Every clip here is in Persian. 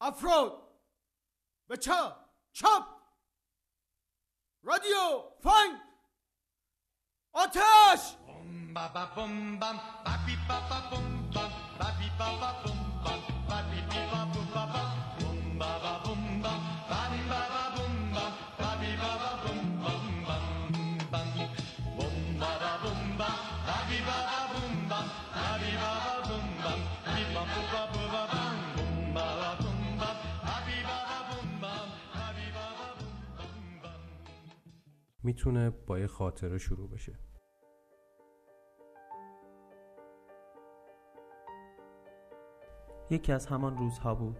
افراد به چپ چپ رادیو فنگ آتش می‌تونه با یه خاطره شروع بشه. یکی از همان روزها بود.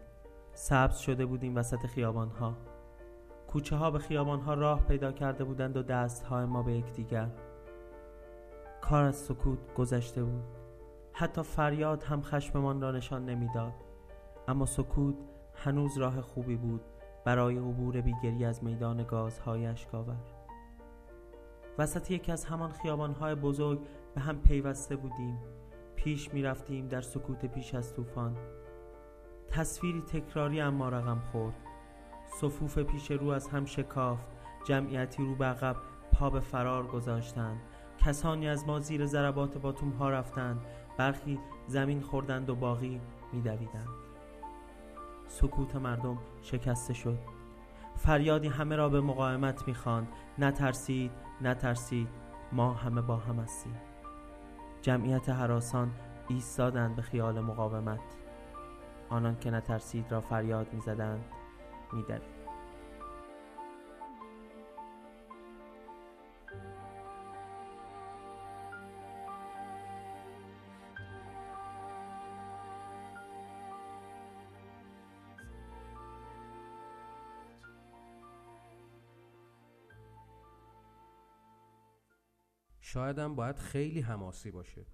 سبز شده بودیم وسط خیابانها. کوچه ها به خیابانها راه پیدا کرده بودند و دست های ما به یکدیگر. کار از سکوت گذشته بود. حتی فریاد هم خشممان را نشان نمی‌داد. اما سکوت هنوز راه خوبی بود برای عبور بیگری از میدان گازهای اشکاور وسط یکی از همان خیابانهای بزرگ به هم پیوسته بودیم. پیش می رفتیم در سکوت پیش از طوفان. تصویری تکراری اما رقم خورد. صفوف پیش رو از هم شکافت. جمعیتی رو به عقب پا به فرار گذاشتند. کسانی از ما زیر ضربات باتوم ها رفتند. برخی زمین خوردند و باقی میدویدند. سکوت مردم شکسته شد. فریادی همه را به مقاومت می‌خواند. نترسید نترسید. ما همه با هم هستیم. جمعیت حراسان ایستادند به خیال مقاومت. آنان که نترسید را فریاد می‌زدند میدوید. شایدم باید خیلی حماسی باشه.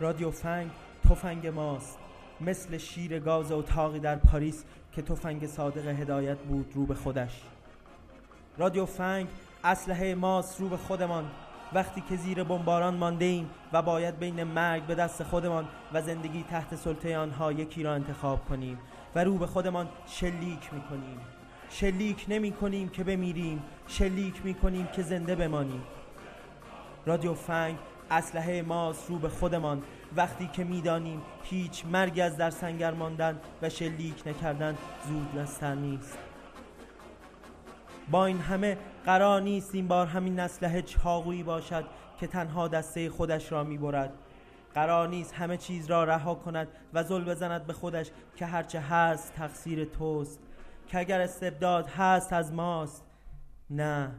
رادیو فنگ تفنگ ماست. مثل شیر گاز اتاقی در پاریس که تفنگ صادق هدایت بود رو به خودش. رادیو فنگ اسلحه ماست رو به خودمان. وقتی که زیر بمباران مانده ایم و باید بین مرگ به دست خودمان و زندگی تحت سلطه آنها یکی را انتخاب کنیم. و رو به خودمان شلیک می کنیم شلیک نمی کنیم که بمیریم. شلیک می کنیم که زنده بمانیم. رادیو فنگ اسلحه ماست رو به خودمان. وقتی که می‌دانیم هیچ مرگی از در سنگر ماندن و شلیک نکردن زود نستر نیست. با این همه قرار نیست این بار همین اسلحه چاقویی باشد که تنها دسته خودش را می‌برد. قرار نیست همه چیز را رها کند و زل بزند به خودش که هرچه هست تقصیر توست که اگر استبداد هست از ماست. نه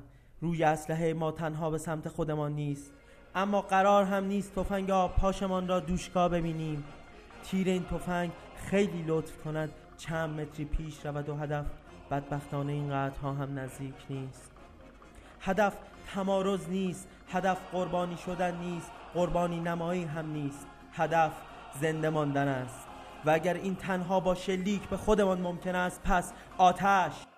روی اسلحه ما تنها به سمت خودمان نیست. اما قرار هم نیست تفنگ آب پاشمان را دوشکا ببینیم. تیر این تفنگ خیلی لطف کند چند متری پیش رود و هدف. بدبختانه این ها هم نزدیک نیست. هدف تمارز نیست هدف قربانی شدن نیست. قربانی نمایی هم نیست. هدف زنده ماندن است. و اگر این تنها با شلیک به خودمان ممکن است. پس آتش!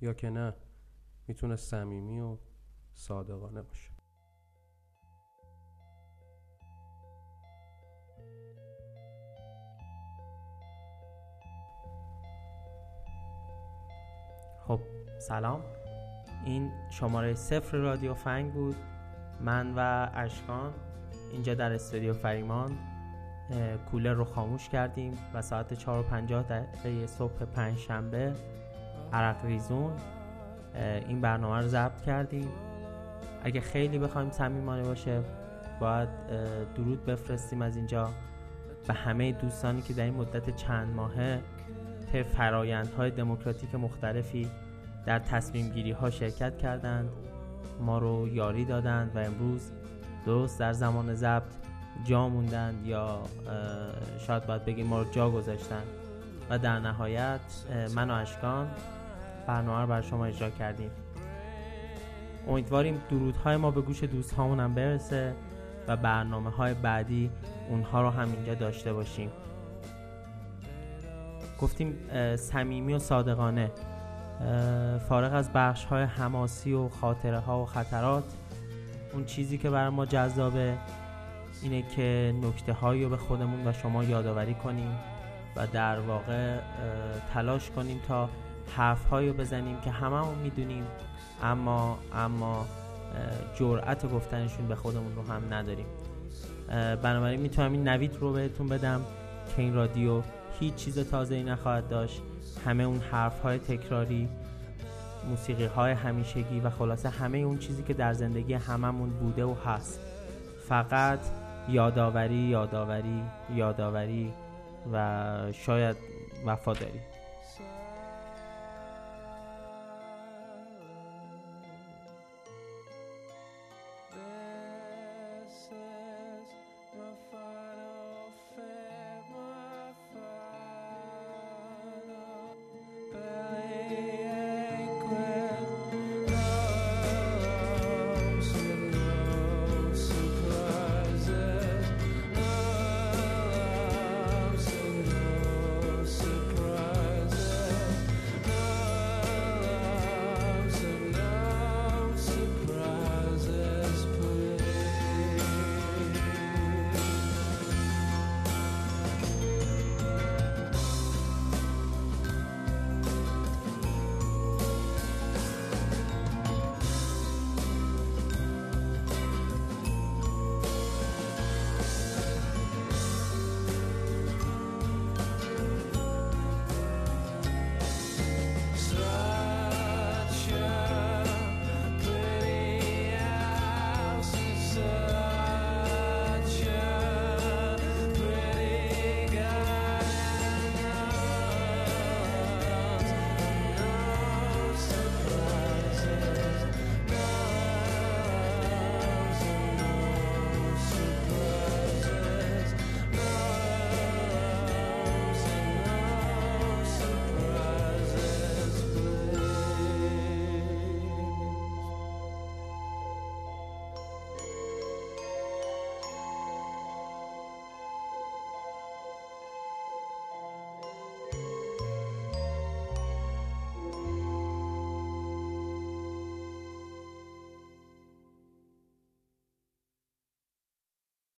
یا که نه می‌تونه صمیمی و صادقانه باشه. خب سلام. این شماره صفر رادیو فنگ بود. من و اشکان اینجا در استودیو فریمان کولر رو خاموش کردیم و ساعت 4 و 50 دقیقه صبح پنج شنبه عرق ریزون این برنامه رو ضبط کردیم. اگه خیلی بخوایم صمیمانه باشه باید درود بفرستیم از اینجا به همه دوستانی که در این مدت چند ماهه طی فرایندهای دموکراتیک مختلفی در تصمیم گیری ها شرکت کردند ما رو یاری دادند و امروز درست در زمان ضبط جا موندند یا شاید باید بگیم ما رو جا گذاشتن و در نهایت من و اشکان برنامه رو بر شما اجرا کردیم. امیدواریم درودهای ما به گوش دوست هم برسه و برنامه های بعدی اونها رو هم اینجا داشته باشیم. گفتیم صمیمی و صادقانه. فارغ از بخش های حماسی و خاطره ها و خطرات اون چیزی که برای ما جذابه اینه که نکته هایی رو به خودمون و شما یادآوری کنیم و در واقع تلاش کنیم تا حرف رو بزنیم که هممون می‌دونیم اما اما جرأت گفتنشون به خودمون رو هم نداریم. بنابراین می‌تونم این نوید رو بهتون بدم که این رادیو هیچ چیز تازه ای نخواهد داشت. همه اون حرف های تکراری موسیقی های همیشگی و خلاصه همه اون چیزی که در زندگی هممون بوده و هست. فقط یادآوری یادآوری یادآوری و شاید وفاداری.